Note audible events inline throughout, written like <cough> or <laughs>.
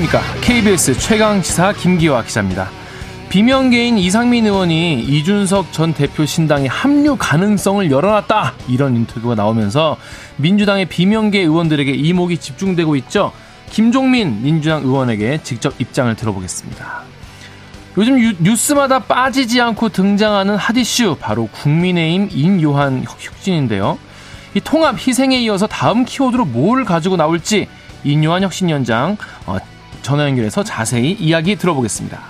안녕하십니까. KBS 최강지사 김기화 기자입니다. 비명계인 이상민 의원이 이준석 전 대표 신당의 합류 가능성을 열어놨다. 이런 인터뷰가 나오면서 민주당의 비명계 의원들에게 이목이 집중되고 있죠. 김종민 민주당 의원에게 직접 입장을 들어보겠습니다. 요즘 뉴스마다 빠지지 않고 등장하는 핫이슈 바로 국민의힘 인요한 혁신인데요. 이 통합 희생에 이어서 다음 키워드로 뭘 가지고 나올지 인요한 혁신위원장 어, 전화 연결해서 자세히 이야기 들어보겠습니다.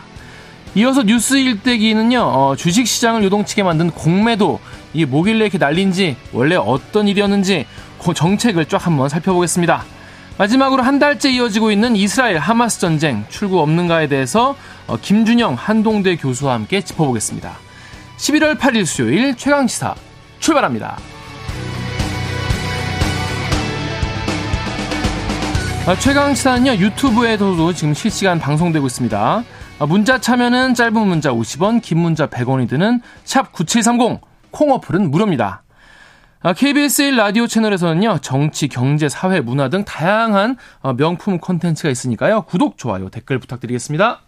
이어서 뉴스 일대기는요, 어, 주식 시장을 요동치게 만든 공매도, 이게 뭐길래 이렇게 날린지, 원래 어떤 일이었는지, 그 정책을 쫙 한번 살펴보겠습니다. 마지막으로 한 달째 이어지고 있는 이스라엘 하마스 전쟁, 출구 없는가에 대해서 어, 김준영 한동대 교수와 함께 짚어보겠습니다. 11월 8일 수요일 최강시사 출발합니다. 최강시사는요 유튜브에서도 지금 실시간 방송되고 있습니다. 아, 문자 참여는 짧은 문자 50원, 긴 문자 100원이 드는 샵 9730, 콩 어플은 무료입니다. KBS 아, 1 라디오 채널에서는요, 정치, 경제, 사회, 문화 등 다양한 어, 명품 콘텐츠가 있으니까요, 구독, 좋아요, 댓글 부탁드리겠습니다.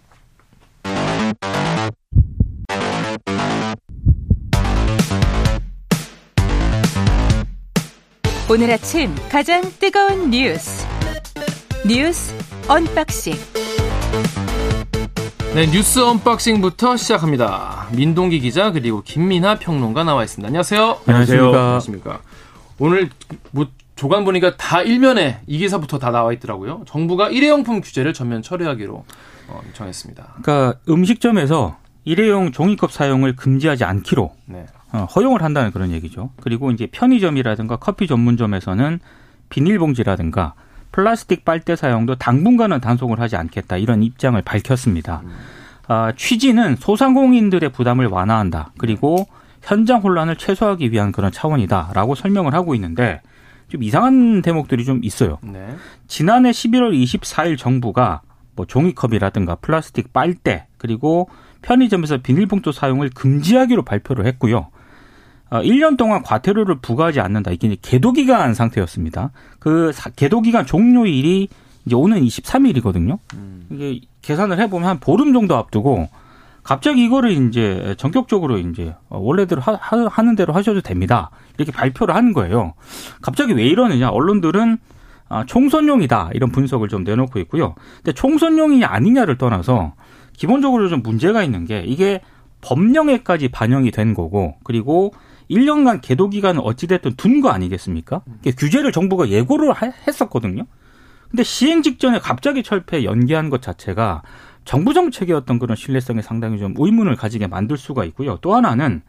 오늘 아침 가장 뜨거운 뉴스. 뉴스 언박싱. 네, 뉴스 언박싱부터 시작합니다. 민동기 기자 그리고 김민하 평론가 나와 있습니다. 안녕하세요. 안녕하세요. 안녕하십니까. 오늘 뭐 조간 보니까 다 일면에 이 기사부터 다 나와 있더라고요. 정부가 일회용품 규제를 전면 철회하기로 어, 정했습니다. 그러니까 음식점에서 일회용 종이컵 사용을 금지하지 않기로 네. 어, 허용을 한다는 그런 얘기죠. 그리고 이제 편의점이라든가 커피 전문점에서는 비닐봉지라든가 플라스틱 빨대 사용도 당분간은 단속을 하지 않겠다 이런 입장을 밝혔습니다. 아, 취지는 소상공인들의 부담을 완화한다. 그리고 현장 혼란을 최소화하기 위한 그런 차원이다라고 설명을 하고 있는데 좀 이상한 대목들이 좀 있어요. 네. 지난해 11월 24일 정부가 뭐 종이컵이라든가 플라스틱 빨대 그리고 편의점에서 비닐봉투 사용을 금지하기로 발표를 했고요. 1년 어, 동안 과태료를 부과하지 않는다. 이게 계도 기간 상태였습니다. 그 계도 기간 종료일이 이제 오는 23일이거든요. 음. 이게 계산을 해보면 한 보름 정도 앞두고 갑자기 이거를 이제 전격적으로 이제 원래대로 하, 하는 대로 하셔도 됩니다. 이렇게 발표를 하는 거예요. 갑자기 왜 이러느냐? 언론들은 아, 총선용이다 이런 분석을 좀 내놓고 있고요. 근데 총선용이 아니냐를 떠나서 기본적으로 좀 문제가 있는 게 이게 법령에까지 반영이 된 거고 그리고 1년간 계도 기간은 어찌됐든 둔 거 아니겠습니까? 규제를 정부가 예고를 했었거든요. 근데 시행 직전에 갑자기 철폐 연기한 것 자체가 정부 정책의 어떤 그런 신뢰성에 상당히 좀 의문을 가지게 만들 수가 있고요. 또 하나는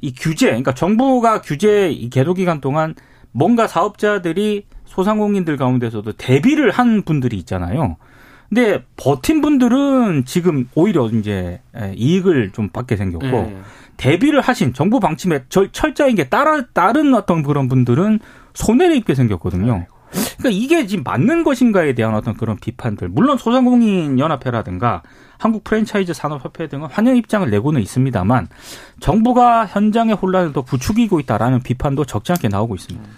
이 규제, 그러니까 정부가 규제 이 계도 기간 동안 뭔가 사업자들이 소상공인들 가운데서도 대비를 한 분들이 있잖아요. 근데 버틴 분들은 지금 오히려 이제 이익을 좀 받게 생겼고 네. 대비를 하신 정부 방침에 철저하게 게 따라 따른 어떤 그런 분들은 손해를 입게 생겼거든요. 그러니까 이게 지금 맞는 것인가에 대한 어떤 그런 비판들. 물론 소상공인 연합회라든가 한국 프랜차이즈 산업협회 등은 환영 입장을 내고는 있습니다만 정부가 현장의 혼란을 더 부추기고 있다라는 비판도 적지 않게 나오고 있습니다.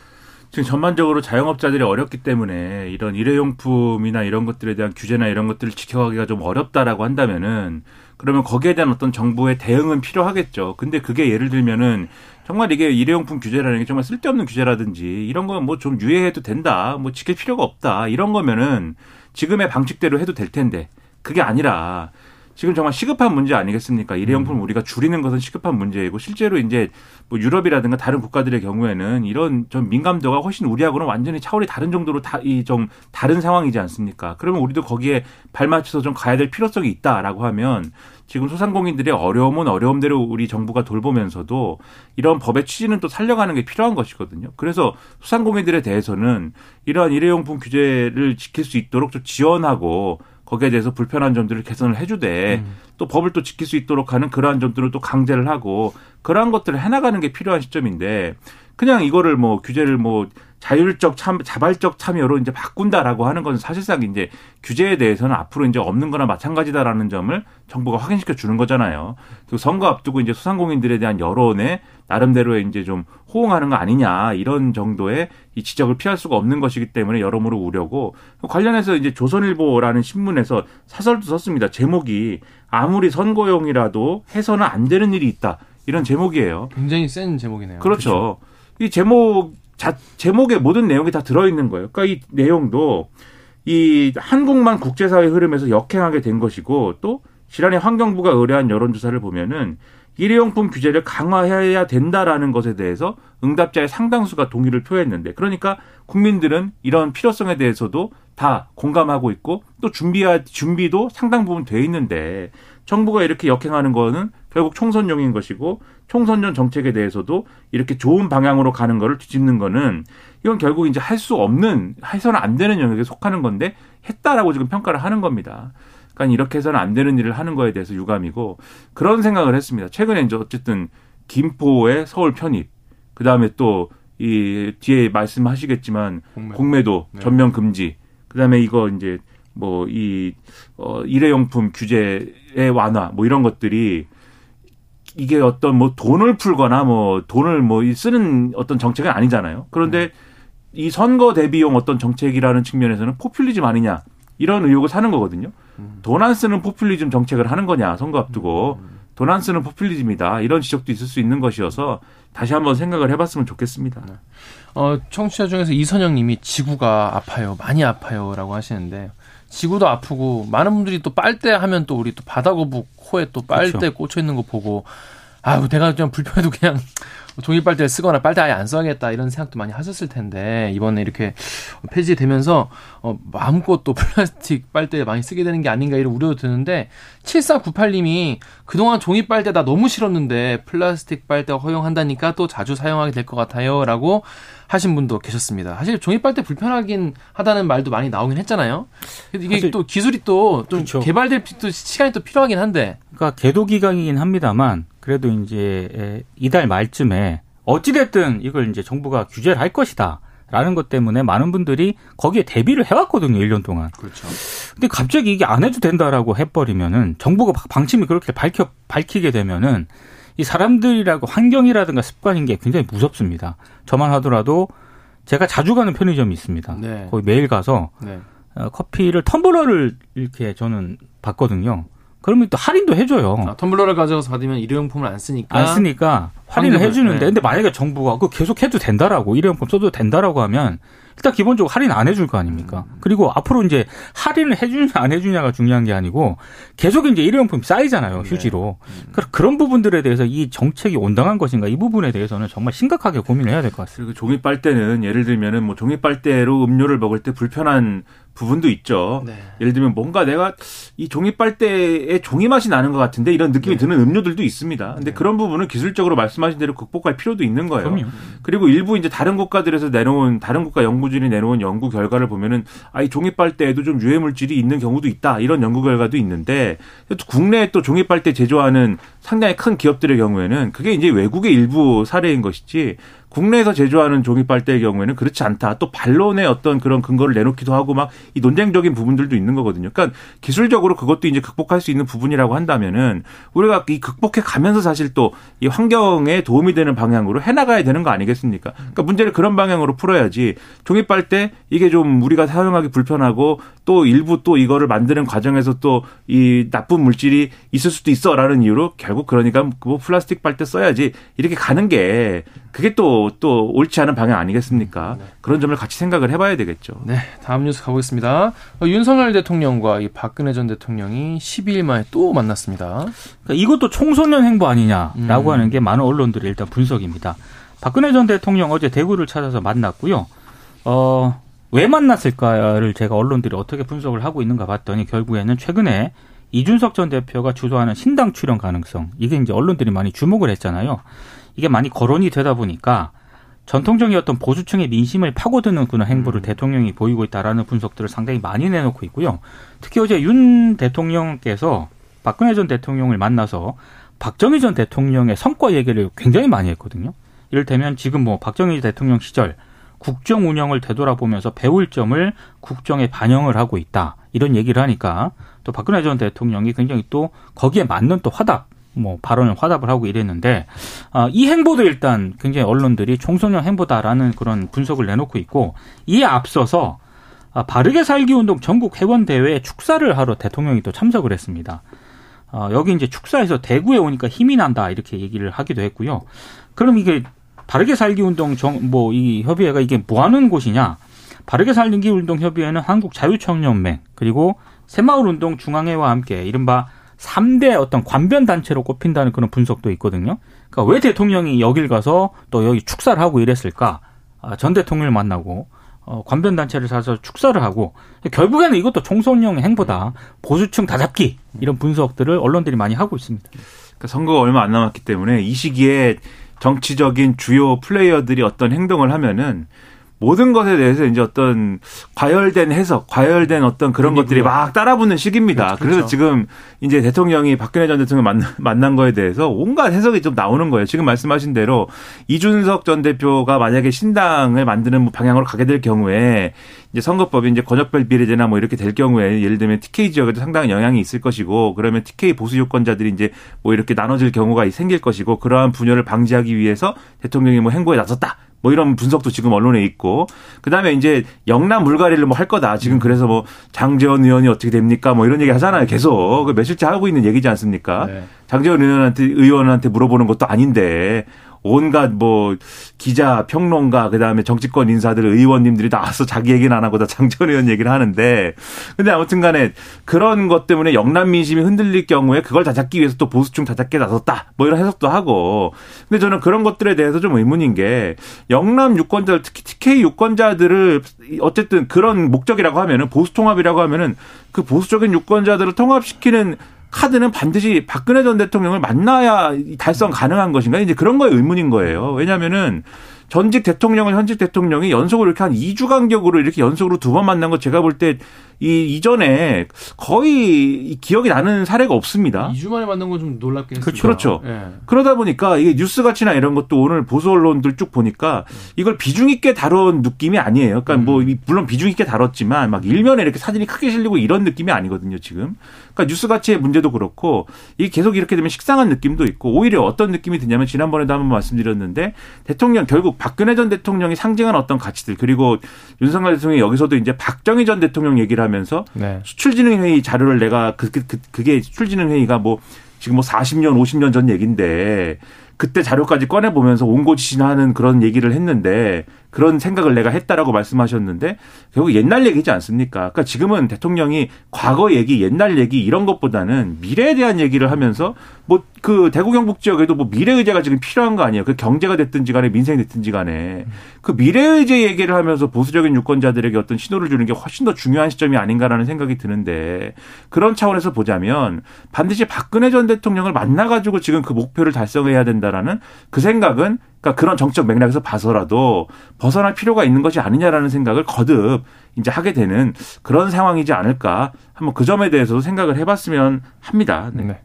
지금 전반적으로 자영업자들이 어렵기 때문에 이런 일회용품이나 이런 것들에 대한 규제나 이런 것들을 지켜가기가 좀 어렵다라고 한다면은 그러면 거기에 대한 어떤 정부의 대응은 필요하겠죠. 근데 그게 예를 들면은 정말 이게 일회용품 규제라는 게 정말 쓸데없는 규제라든지 이런 건 뭐 좀 유예해도 된다. 뭐 지킬 필요가 없다. 이런 거면은 지금의 방식대로 해도 될 텐데 그게 아니라 지금 정말 시급한 문제 아니겠습니까? 일회용품 음. 우리가 줄이는 것은 시급한 문제이고 실제로 이제 뭐 유럽이라든가 다른 국가들의 경우에는 이런 좀 민감도가 훨씬 우리하고는 완전히 차원이 다른 정도로 다 이 좀 다른 상황이지 않습니까? 그러면 우리도 거기에 발맞춰서 좀 가야 될 필요성이 있다라고 하면 지금 소상공인들의 어려움은 어려움대로 우리 정부가 돌보면서도 이런 법의 취지는 또 살려가는 게 필요한 것이거든요. 그래서 소상공인들에 대해서는 이러한 일회용품 규제를 지킬 수 있도록 좀 지원하고 거기에 대해서 불편한 점들을 개선을 해주되 음. 또 법을 또 지킬 수 있도록 하는 그러한 점들을 또 강제를 하고 그러한 것들을 해나가는 게 필요한 시점인데 그냥 이거를 뭐 규제를 뭐 자율적 참 자발적 참여로 이제 바꾼다라고 하는 것은 사실상 이제 규제에 대해서는 앞으로 이제 없는 거나 마찬가지다라는 점을 정부가 확인시켜 주는 거잖아요. 그리고 선거 앞두고 이제 소상공인들에 대한 여론에 나름대로의 이제 좀 호응하는 거 아니냐 이런 정도의 이 지적을 피할 수가 없는 것이기 때문에 여러모로 우려고 관련해서 이제 조선일보라는 신문에서 사설도 썼습니다. 제목이 아무리 선거용이라도 해서는 안 되는 일이 있다. 이런 제목이에요. 굉장히 센 제목이네요. 그렇죠. 그렇죠. 이 제목 자, 제목에 모든 내용이 다 들어있는 거예요. 그러니까 이 내용도 이 한국만 국제사회 흐름에서 역행하게 된 것이고 또 지난해 환경부가 의뢰한 여론조사를 보면은 일회용품 규제를 강화해야 된다라는 것에 대해서 응답자의 상당수가 동의를 표했는데 그러니까 국민들은 이런 필요성에 대해서도 다 공감하고 있고 또 준비할 준비도 상당 부분 돼 있는데 정부가 이렇게 역행하는 거는 결국 총선용인 것이고 총선 전 정책에 대해서도 이렇게 좋은 방향으로 가는 거를 뒤집는 거는 이건 결국 이제 할 수 없는 해서는 안 되는 영역에 속하는 건데 했다라고 지금 평가를 하는 겁니다. 그러니까 이렇게 해서는 안 되는 일을 하는 거에 대해서 유감이고 그런 생각을 했습니다. 최근에 이제 어쨌든 김포의 서울 편입 그 다음에 또 이 뒤에 말씀하시겠지만 공매. 공매도 네. 전면 금지 그 다음에 이거 이제 뭐 이 어, 일회용품 규제의 완화 뭐 이런 것들이 이게 어떤 뭐 돈을 풀거나 뭐 돈을 뭐 쓰는 어떤 정책은 아니잖아요. 그런데 음. 이 선거 대비용 어떤 정책이라는 측면에서는 포퓰리즘 아니냐 이런 의혹을 사는 거거든요. 음. 돈안 쓰는 포퓰리즘 정책을 하는 거냐 선거 앞두고 음. 돈안 쓰는 포퓰리즘이다 이런 지적도 있을 수 있는 것이어서 다시 한번 생각을 해봤으면 좋겠습니다. 네. 어, 청취자 중에서 이선영님이 지구가 아파요, 많이 아파요라고 하시는데 지구도 아프고 많은 분들이 또 빨대 하면 또 우리 또 바다거북 코에 또 빨대 그렇죠. 꽂혀 있는 거 보고 아우 내가 좀 불편해도 그냥 종이 빨대를 쓰거나 빨대 아예 안 써야겠다 이런 생각도 많이 하셨을 텐데 이번에 이렇게 폐지되면서 어, 마음껏 또 플라스틱 빨대 많이 쓰게 되는 게 아닌가 이런 우려도 드는데 7498님이 그동안 종이 빨대 다 너무 싫었는데 플라스틱 빨대 허용한다니까 또 자주 사용하게 될 것 같아요 라고 하신 분도 계셨습니다. 사실 종이 빨대 불편하긴 하다는 말도 많이 나오긴 했잖아요. 이게 또 기술이 또좀 그렇죠. 개발될 또 시간이 또 필요하긴 한데. 그러니까 계도 기간이긴 합니다만 그래도 이제 이달 말쯤에 어찌됐든 이걸 이제 정부가 규제를 할 것이다. 라는 것 때문에 많은 분들이 거기에 대비를 해왔거든요, 1년 동안. 그렇죠. 근데 갑자기 이게 안 해도 된다라고 해버리면은 정부가 방침이 그렇게 밝혀, 밝히게 되면은 이 사람들이라고 환경이라든가 습관인 게 굉장히 무섭습니다. 저만 하더라도 제가 자주 가는 편의점이 있습니다. 네. 거의 매일 가서 네. 어, 커피를 텀블러를 이렇게 저는 받거든요. 그러면 또 할인도 해줘요. 아, 텀블러를 가져가서 받으면 일회용품을 안 쓰니까 안 쓰니까 할인을 해주는데 네. 근데 만약에 정부가 그 계속 해도 된다라고 일회용품 써도 된다라고 하면 일단 기본적으로 할인 안 해줄 거 아닙니까? 음. 그리고 앞으로 이제 할인을 해주냐 안 해주냐가 중요한 게 아니고 계속 이제 일회용품 쌓이잖아요 네. 휴지로. 네. 음. 그런 부분들에 대해서 이 정책이 온당한 것인가 이 부분에 대해서는 정말 심각하게 고민을 해야 될 것 같습니다. 그리고 종이 빨대는 예를 들면은 뭐 종이 빨대로 음료를 먹을 때 불편한 부분도 있죠. 네. 예를 들면 뭔가 내가 이 종이 빨대에 종이 맛이 나는 것 같은데 이런 느낌이 네. 드는 음료들도 있습니다. 근데 네. 그런 부분은 기술적으로 말씀하신 대로 극복할 필요도 있는 거예요. 그럼요. 그리고 일부 이제 다른 국가들에서 내놓은 다른 국가 연구진이 내놓은 연구 결과를 보면은 아이 종이 빨대에도 좀 유해 물질이 있는 경우도 있다. 이런 연구 결과도 있는데 국내에 또 종이 빨대 제조하는 상당히 큰 기업들의 경우에는 그게 이제 외국의 일부 사례인 것이지 국내에서 제조하는 종이 빨대의 경우에는 그렇지 않다. 또 반론의 어떤 그런 근거를 내놓기도 하고 막 이 논쟁적인 부분들도 있는 거거든요. 그러니까 기술적으로 그것도 이제 극복할 수 있는 부분이라고 한다면은 우리가 이 극복해 가면서 사실 또 이 환경에 도움이 되는 방향으로 해 나가야 되는 거 아니겠습니까? 그러니까 문제를 그런 방향으로 풀어야지 종이 빨대 이게 좀 우리가 사용하기 불편하고 또 일부 또 이거를 만드는 과정에서 또 이 나쁜 물질이 있을 수도 있어라는 이유로 결국 그러니까 뭐 플라스틱 빨대 써야지 이렇게 가는 게 그게 또, 또 옳지 않은 방향 아니겠습니까? 네. 그런 점을 같이 생각을 해봐야 되겠죠. 네. 다음 뉴스 가보겠습니다. 어, 윤석열 대통령과 이 박근혜 전 대통령이 12일 만에 또 만났습니다. 그러니까 이것도 청소년 행보 아니냐라고 음. 하는 게 많은 언론들의 일단 분석입니다. 박근혜 전 대통령 어제 대구를 찾아서 만났고요. 어, 왜 만났을까를 제가 언론들이 어떻게 분석을 하고 있는가 봤더니 결국에는 최근에 이준석 전 대표가 주도하는 신당 출연 가능성 이게 이제 언론들이 많이 주목을 했잖아요. 이게 많이 거론이 되다 보니까 전통적이었던 보수층의 민심을 파고드는 그런 행보를 음. 대통령이 보이고 있다라는 분석들을 상당히 많이 내놓고 있고요. 특히 어제 윤 대통령께서 박근혜 전 대통령을 만나서 박정희 전 대통령의 성과 얘기를 굉장히 많이 했거든요. 이를테면 지금 뭐 박정희 대통령 시절 국정 운영을 되돌아보면서 배울 점을 국정에 반영을 하고 있다. 이런 얘기를 하니까 또 박근혜 전 대통령이 굉장히 또 거기에 맞는 또 화답 뭐 발언을 화답을 하고 이랬는데 아, 이 행보도 일단 굉장히 언론들이 총선형 행보다라는 그런 분석을 내놓고 있고 이에 앞서서 아, 바르게 살기 운동 전국 회원 대회에 축사를 하러 대통령이 또 참석을 했습니다. 아, 여기 이제 축사에서 대구에 오니까 힘이 난다 이렇게 얘기를 하기도 했고요. 그럼 이게 바르게 살기 운동 뭐이 협의회가 이게 뭐 하는 곳이냐? 바르게 살기 운동 협의회는 한국 자유청년맹 그리고 새마을 운동 중앙회와 함께 이른바 3대 어떤 관변 단체로 꼽힌다는 그런 분석도 있거든요. 그러니까 왜 대통령이 여길 가서 또 여기 축사를 하고 이랬을까? 아, 전 대통령을 만나고 어, 관변 단체를 사서 축사를 하고 결국에는 이것도 총선용 행보다 보수층 다잡기 이런 분석들을 언론들이 많이 하고 있습니다. 그러니까 선거가 얼마 안 남았기 때문에 이 시기에 정치적인 주요 플레이어들이 어떤 행동을 하면은 모든 것에 대해서 이제 어떤 과열된 해석, 과열된 어떤 그런 것들이 막 따라붙는 시기입니다. 그렇죠. 그래서 지금 이제 대통령이 박근혜 전 대통령 만난, 만난 거에 대해서 온갖 해석이 좀 나오는 거예요. 지금 말씀하신 대로 이준석 전 대표가 만약에 신당을 만드는 방향으로 가게 될 경우에 이제 선거법이 이제 권역별 비례제나 뭐 이렇게 될 경우에 예를 들면 TK 지역에도 상당한 영향이 있을 것이고 그러면 TK 보수 유권자들이 이제 뭐 이렇게 나눠질 경우가 생길 것이고 그러한 분열을 방지하기 위해서 대통령이 뭐 행보에 나섰다. 뭐 이런 분석도 지금 언론에 있고 그다음에 이제 영남 물갈이를 뭐 할 거다. 지금 그래서 뭐 장재원 의원이 어떻게 됩니까? 뭐 이런 얘기 하잖아요. 계속 그 며칠째 하고 있는 얘기지 않습니까? 네. 장재원 의원한테 의원한테 물어보는 것도 아닌데 온갖 뭐 기자, 평론가, 그다음에 정치권 인사들, 의원님들이 나와서 자기 얘기는 안 하고 다 장전 의원 얘기를 하는데 근데 아무튼 간에 그런 것 때문에 영남 민심이 흔들릴 경우에 그걸 다잡기 위해서 또 보수층 다잡기에 나섰다. 뭐 이런 해석도 하고. 근데 저는 그런 것들에 대해서 좀 의문인 게 영남 유권자들 특히 TK 유권자들을 어쨌든 그런 목적이라고 하면은 보수 통합이라고 하면은 그 보수적인 유권자들을 통합시키는 카드는 반드시 박근혜 전 대통령을 만나야 달성 가능한 것인가 이제 그런 거에 의문인 거예요. 왜냐하면은 전직 대통령은 현직 대통령이 연속으로 이렇게 한 2주 간격으로 이렇게 연속으로 두 번 만난 거 제가 볼 때 이 이전에 거의 기억이 나는 사례가 없습니다. 2주 만에 만난 건 좀 놀랍긴 했습니다. 그렇죠. 네. 그러다 보니까 이게 뉴스 가치나 이런 것도 오늘 보수 언론들 쭉 보니까 이걸 비중 있게 다룬 느낌이 아니에요. 그러니까 뭐 음. 뭐 물론 비중 있게 다뤘지만 막 일면에 이렇게 사진이 크게 실리고 이런 느낌이 아니거든요, 지금. 그러니까 뉴스 가치의 문제도 그렇고 이게 계속 이렇게 되면 식상한 느낌도 있고 오히려 어떤 느낌이 드냐면 지난번에도 한번 말씀드렸는데 대통령 결국 박근혜 전 대통령이 상징한 어떤 가치들 그리고 윤석열 대통령이 여기서도 이제 박정희 전 대통령 얘기를 하면서 네. 수출진흥회의 자료를 내가 그, 그, 그 그게 수출진흥회의가 뭐 지금 뭐 40년, 50년 전 얘기인데 그때 자료까지 꺼내 보면서 온고지신하는 그런 얘기를 했는데 그런 생각을 내가 했다라고 말씀하셨는데 결국 옛날 얘기지 않습니까? 그러니까 지금은 대통령이 과거 얘기, 옛날 얘기 이런 것보다는 미래에 대한 얘기를 하면서 뭐 그 대구 경북 지역에도 뭐 미래 의제가 지금 필요한 거 아니에요? 그 경제가 됐든지 간에 민생이 됐든지 간에 그 미래 의제 얘기를 하면서 보수적인 유권자들에게 어떤 신호를 주는 게 훨씬 더 중요한 시점이 아닌가라는 생각이 드는데 그런 차원에서 보자면 반드시 박근혜 전 대통령을 만나 가지고 지금 그 목표를 달성해야 된다라는 그 생각은 그러니까 그런 정책 맥락에서 봐서라도 벗어날 필요가 있는 것이 아니냐라는 생각을 거듭 이제 하게 되는 그런 상황이지 않을까 한번 그 점에 대해서도 생각을 해봤으면 합니다. 네. 네.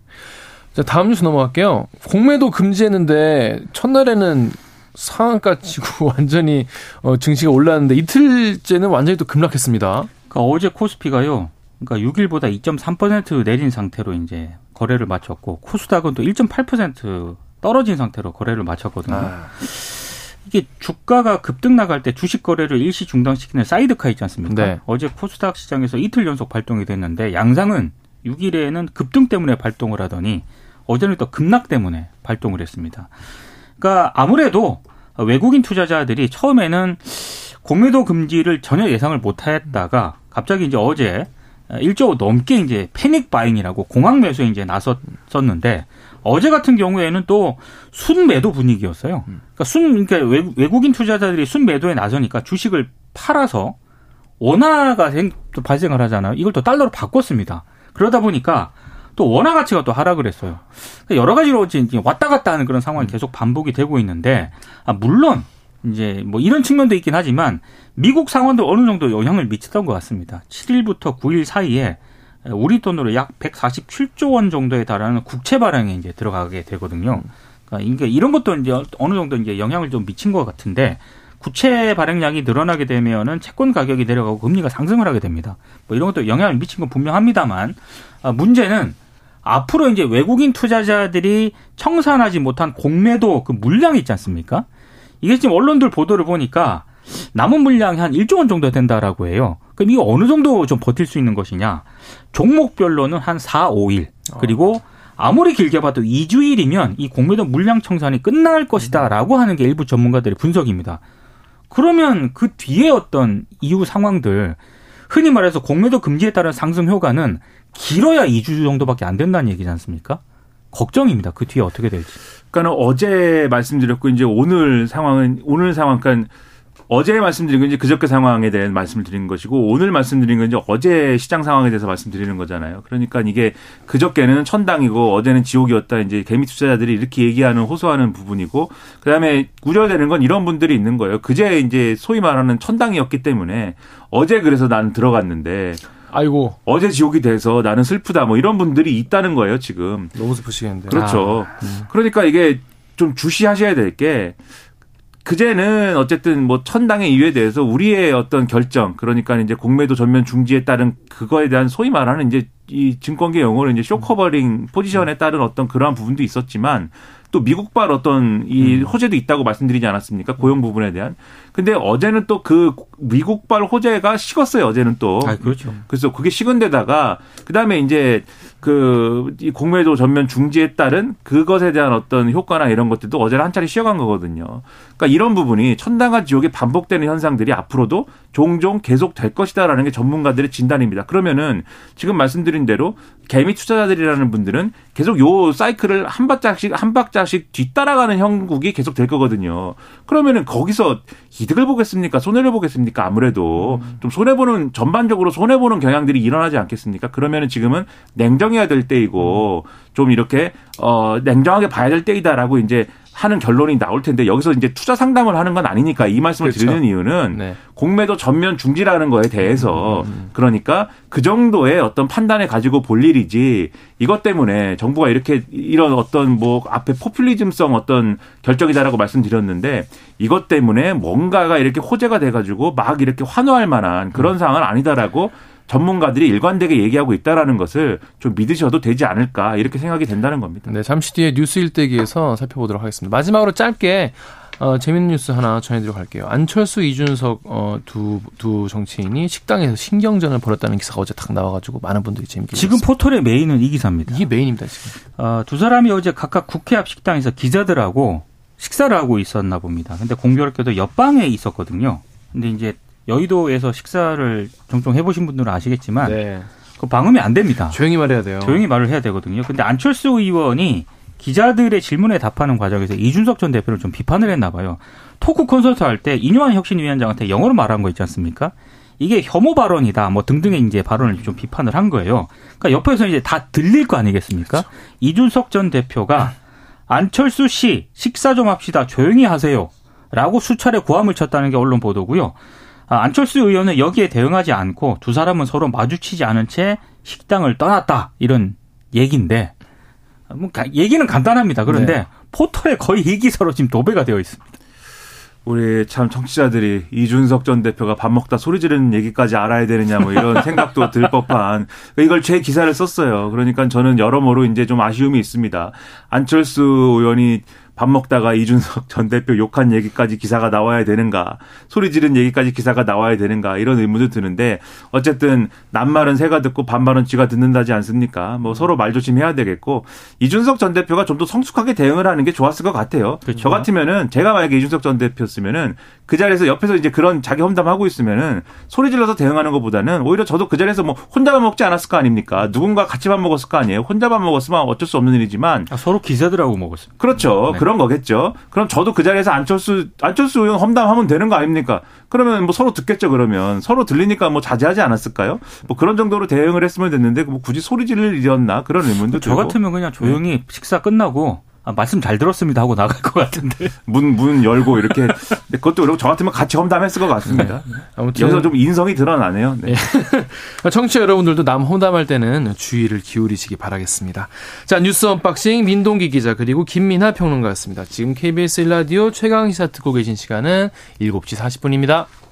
자 다음 뉴스 넘어갈게요. 공매도 금지했는데 첫날에는 상한가 치고 <laughs> 완전히 어, 증시가 올랐는데 이틀째는 완전히 또 급락했습니다. 그러니까 어제 코스피가요. 그러니까 6일보다 2.3% 내린 상태로 이제 거래를 마쳤고 코스닥은 또 1.8% 떨어진 상태로 거래를 마쳤거든요. 아. 이게 주가가 급등락할 때 주식 거래를 일시 중단시키는 사이드카 있지 않습니까? 네. 어제 코스닥 시장에서 이틀 연속 발동이 됐는데 양상은 6일에는 급등 때문에 발동을 하더니 어제는 또 급락 때문에 발동을 했습니다. 그러니까 아무래도 외국인 투자자들이 처음에는 공매도 금지를 전혀 예상을 못 했다가 갑자기 이제 어제 1조 넘게 이제 panic buying이라고 공황 매수에 이제 나섰었는데 어제 같은 경우에는 또 순매도 분위기였어요. 그러니까 순 그러니까 외국인 투자자들이 순매도에 나서니까 주식을 팔아서 원화가 또 발생을 하잖아요. 이걸 또 달러로 바꿨습니다. 그러다 보니까 또 원화 가치가 또 하락을 했어요. 그러니까 여러 가지로 왔다 갔다 하는 그런 상황이 계속 반복이 되고 있는데 아 물론 이제 뭐 이런 측면도 있긴 하지만 미국 상황도 어느 정도 영향을 미쳤던 것 같습니다. 7일부터 9일 사이에 우리 돈으로 약 147조 원 정도에 달하는 국채 발행에 이제 들어가게 되거든요. 그러니까 이런 것도 이제 어느 정도 이제 영향을 좀 미친 것 같은데 구체 발행량이 늘어나게 되면은 채권 가격이 내려가고 금리가 상승을 하게 됩니다. 뭐 이런 것도 영향을 미친 건 분명합니다만 아, 문제는 앞으로 이제 외국인 투자자들이 청산하지 못한 공매도 그 물량이 있지 않습니까? 이게 지금 언론들 보도를 보니까 남은 물량이 한 1조 원 정도 된다라고 해요. 그럼 이거 어느 정도 좀 버틸 수 있는 것이냐? 종목별로는 한 4, 5일. 그리고 아무리 길게 봐도 2주일이면 이 공매도 물량 청산이 끝날 것이다라고 하는 게 일부 전문가들의 분석입니다. 그러면 그 뒤에 어떤 이후 상황들 흔히 말해서 공매도 금지에 따른 상승 효과는 길어야 2주 정도밖에 안 된다는 얘기지 않습니까? 걱정입니다. 그 뒤에 어떻게 될지. 그러니까 어제 말씀드렸고 이제 오늘 상황은 오늘 상황 그러니까 어제 말씀드린 건 이제 그저께 상황에 대한 말씀을 드린 것이고 오늘 말씀드린 건 이제 어제 시장 상황에 대해서 말씀드리는 거잖아요. 그러니까 이게 그저께는 천당이고 어제는 지옥이었다. 이제 개미 투자자들이 이렇게 얘기하는 호소하는 부분이고 그다음에 우려되는 건 이런 분들이 있는 거예요. 그제 이제 소위 말하는 천당이었기 때문에 어제 그래서 나는 들어갔는데 아이고. 어제 지옥이 돼서 나는 슬프다 뭐 이런 분들이 있다는 거예요 지금. 너무 슬프시겠는데. 그렇죠. 아, 음. 그러니까 이게 좀 주시하셔야 될 게 그제는 어쨌든 뭐 천당의 이유에 대해서 우리의 어떤 결정 그러니까 이제 공매도 전면 중지에 따른 그거에 대한 소위 말하는 이제 이 증권계 용어로 이제 short covering 포지션에 따른 어떤 그러한 부분도 있었지만 또 미국발 어떤 이 음. 호재도 있다고 말씀드리지 않았습니까? 고용 부분에 대한. 근데 어제는 또 그 미국발 호재가 식었어요. 어제는 또. 아, 그렇죠. 그래서 그게 식은 데다가 그다음에 이제 그 이 공매도 전면 중지에 따른 그것에 대한 어떤 효과나 이런 것들도 어제는 한 차례 쉬어간 거거든요. 그러니까 이런 부분이 천당과 지옥에 반복되는 현상들이 앞으로도 종종 계속 될 것이다라는 게 전문가들의 진단입니다. 그러면은 지금 말씀드린 대로 개미 투자자들이라는 분들은 계속 요 사이클을 한 박자씩 한 박자 씩 뒤따라가는 형국이 계속 될 거거든요. 그러면은 거기서 이득을 보겠습니까? 손해를 보겠습니까? 아무래도 좀 손해 보는 전반적으로 손해 보는 경향들이 일어나지 않겠습니까? 그러면은 지금은 냉정해야 될 때이고 좀 이렇게 어 냉정하게 봐야 될 때이다라고 이제 하는 결론이 나올 텐데 여기서 이제 투자 상담을 하는 건 아니니까 이 말씀을 그렇죠. 드리는 이유는 네. 공매도 전면 중지라는 거에 대해서 음, 음, 음. 그러니까 그 정도의 어떤 판단을 가지고 볼 일이지 이것 때문에 정부가 이렇게 이런 어떤 뭐 앞에 포퓰리즘성 어떤 결정이다라고 말씀드렸는데 이것 때문에 뭔가가 이렇게 호재가 돼가지고 막 이렇게 환호할 만한 그런 음. 상황은 아니다라고 전문가들이 일관되게 얘기하고 있다라는 것을 좀 믿으셔도 되지 않을까 이렇게 생각이 된다는 겁니다. 네, 잠시 뒤에 뉴스 일대기에서 살펴보도록 하겠습니다. 마지막으로 짧게 어, 재밌는 뉴스 하나 전해드리고 갈게요. 안철수, 이준석 어, 두, 두 정치인이 식당에서 신경전을 벌였다는 기사가 어제 딱 나와가지고 많은 분들이 재밌게 지금 봤습니다. 포털의 메인은 이 기사입니다. 이게 메인입니다 지금. 어, 두 사람이 어제 각각 국회 앞 식당에서 기자들하고 식사를 하고 있었나 봅니다. 근데 공교롭게도 옆방에 있었거든요. 근데 이제 여의도에서 식사를 종종 해보신 분들은 아시겠지만 네. 그 방음이 안 됩니다. 조용히 말해야 돼요. 조용히 말을 해야 되거든요. 근데 안철수 의원이 기자들의 질문에 답하는 과정에서 이준석 전 대표를 좀 비판을 했나 봐요. 토크 콘서트 할때 이뇨한 혁신위원장한테 영어로 말한 거 있지 않습니까? 이게 혐오 발언이다, 뭐 등등의 이제 발언을 좀 비판을 한 거예요. 그러니까 옆에서 이제 다 들릴 거 아니겠습니까? 그렇죠. 이준석 전 대표가 안철수 씨 식사 좀 합시다, 조용히 하세요. 라고 수차례 고함을 쳤다는 게 언론 보도고요. 아, 안철수 의원은 여기에 대응하지 않고 두 사람은 서로 마주치지 않은 채 식당을 떠났다 이런 얘기인데 뭐 얘기는 간단합니다. 그런데 네. 포털에 거의 이 기사로 지금 도배가 되어 있습니다. 우리 참 정치자들이 이준석 전 대표가 밥 먹다 소리 지르는 얘기까지 알아야 되느냐 뭐 이런 <laughs> 생각도 들 법한 이걸 제 기사를 썼어요. 그러니까 저는 여러모로 이제 좀 아쉬움이 있습니다. 안철수 의원이 밥 먹다가 이준석 전 대표 욕한 얘기까지 기사가 나와야 되는가, 소리 지른 얘기까지 기사가 나와야 되는가, 이런 의문도 드는데, 어쨌든, 남말은 새가 듣고 반말은 쥐가 듣는다지 않습니까? 뭐 서로 말 조심해야 되겠고, 이준석 전 대표가 좀 더 성숙하게 대응을 하는 게 좋았을 것 같아요. 그렇죠. 저 같으면은, 제가 만약에 이준석 전 대표였으면은, 그 자리에서 옆에서 이제 그런 자기 험담하고 있으면은, 소리 질러서 대응하는 것보다는, 오히려 저도 그 자리에서 뭐, 혼자만 먹지 않았을 거 아닙니까? 누군가 같이만 먹었을 거 아니에요? 혼자만 먹었으면 어쩔 수 없는 일이지만. 아, 서로 기자들하고 먹었어요. 그렇죠. 네. 그런 거겠죠. 그럼 저도 그 자리에서 안철수 안철수 의원 험담하면 되는 거 아닙니까? 그러면 뭐 서로 듣겠죠. 그러면 서로 들리니까 뭐 자제하지 않았을까요? 뭐 그런 정도로 대응을 했으면 됐는데 뭐 굳이 소리 지를 일이었나 그런 의문도 저 들고. 같으면 그냥 조용히 네. 식사 끝나고 아, 말씀 잘 들었습니다 하고 나갈 것 같은데. <laughs> 문, 문 열고 이렇게. 그것도 그리고 저 같으면 같이 험담했을 것 같습니다. 네. 아무튼. 여기서 좀 인성이 드러나네요. 네. 네. <laughs> 청취자 여러분들도 남 험담할 때는 주의를 기울이시기 바라겠습니다. 자, 뉴스 unboxing 민동기 기자 그리고 김민하 평론가였습니다. 지금 KBS 1라디오 최강 시사 듣고 계신 시간은 7시 40분입니다.